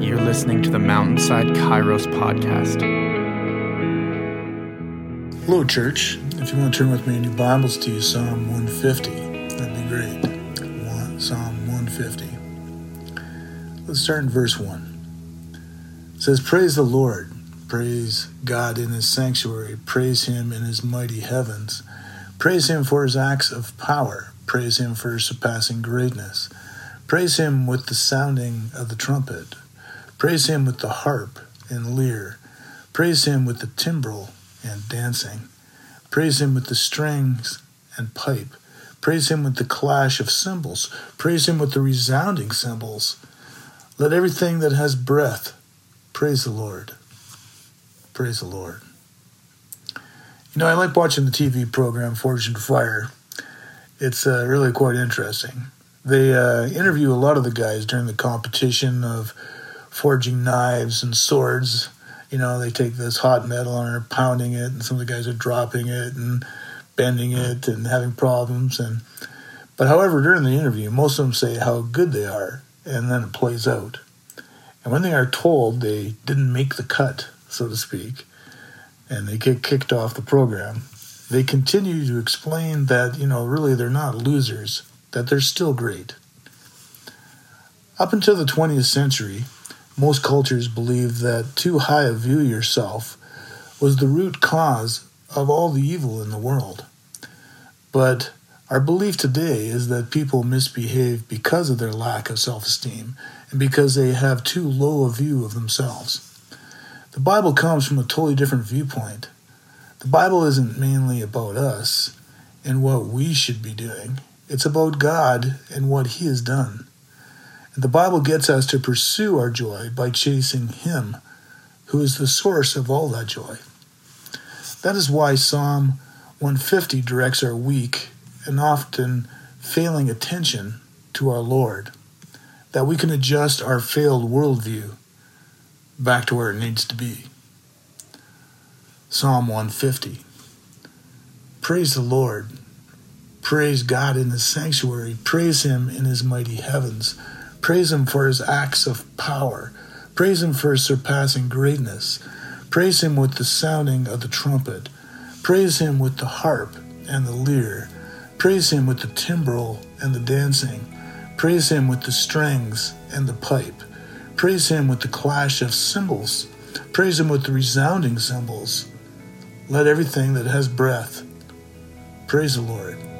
You're listening to the Mountainside Kairos podcast. Hello, church. If you want to turn with me in your Bibles to Psalm 150, that'd be great. Psalm 150. Let's start in verse 1. It says, Praise the Lord. Praise God in his sanctuary. Praise him in his mighty heavens. Praise him for his acts of power. Praise him for his surpassing greatness. Praise him with the sounding of the trumpet. Praise him with the harp and lyre. Praise him with the timbrel and dancing. Praise him with the strings and pipe. Praise him with the clash of cymbals. Praise him with the resounding cymbals. Let everything that has breath praise the Lord. Praise the Lord. You know, I like watching the TV program Forged in Fire. It's uh, really quite interesting. They uh, interview a lot of the guys during the competition of forging knives and swords. You know, they take this hot metal and are pounding it, and some of the guys are dropping it and bending it and having problems. And but however, during the interview, most of them say how good they are, and then it plays out. And when they are told they didn't make the cut, so to speak, and they get kicked off the program, they continue to explain that you know really they're not losers that they're still great. Up until the 20th century, most cultures believe that too high a view of yourself was the root cause of all the evil in the world. But our belief today is that people misbehave because of their lack of self esteem and because they have too low a view of themselves. The Bible comes from a totally different viewpoint. The Bible isn't mainly about us and what we should be doing. It's about God and what He has done. The Bible gets us to pursue our joy by chasing Him, who is the source of all that joy. That is why Psalm 150 directs our weak and often failing attention to our Lord, that we can adjust our failed worldview back to where it needs to be. Psalm 150 Praise the Lord. Praise God in his sanctuary. Praise him in his mighty heavens. Praise him for his acts of power. Praise him for his surpassing greatness. Praise him with the sounding of the trumpet. Praise him with the harp and the lyre. Praise him with the timbrel and the dancing. Praise him with the strings and the pipe. Praise him with the clash of cymbals. Praise him with the resounding cymbals. Let everything that has breath praise the Lord.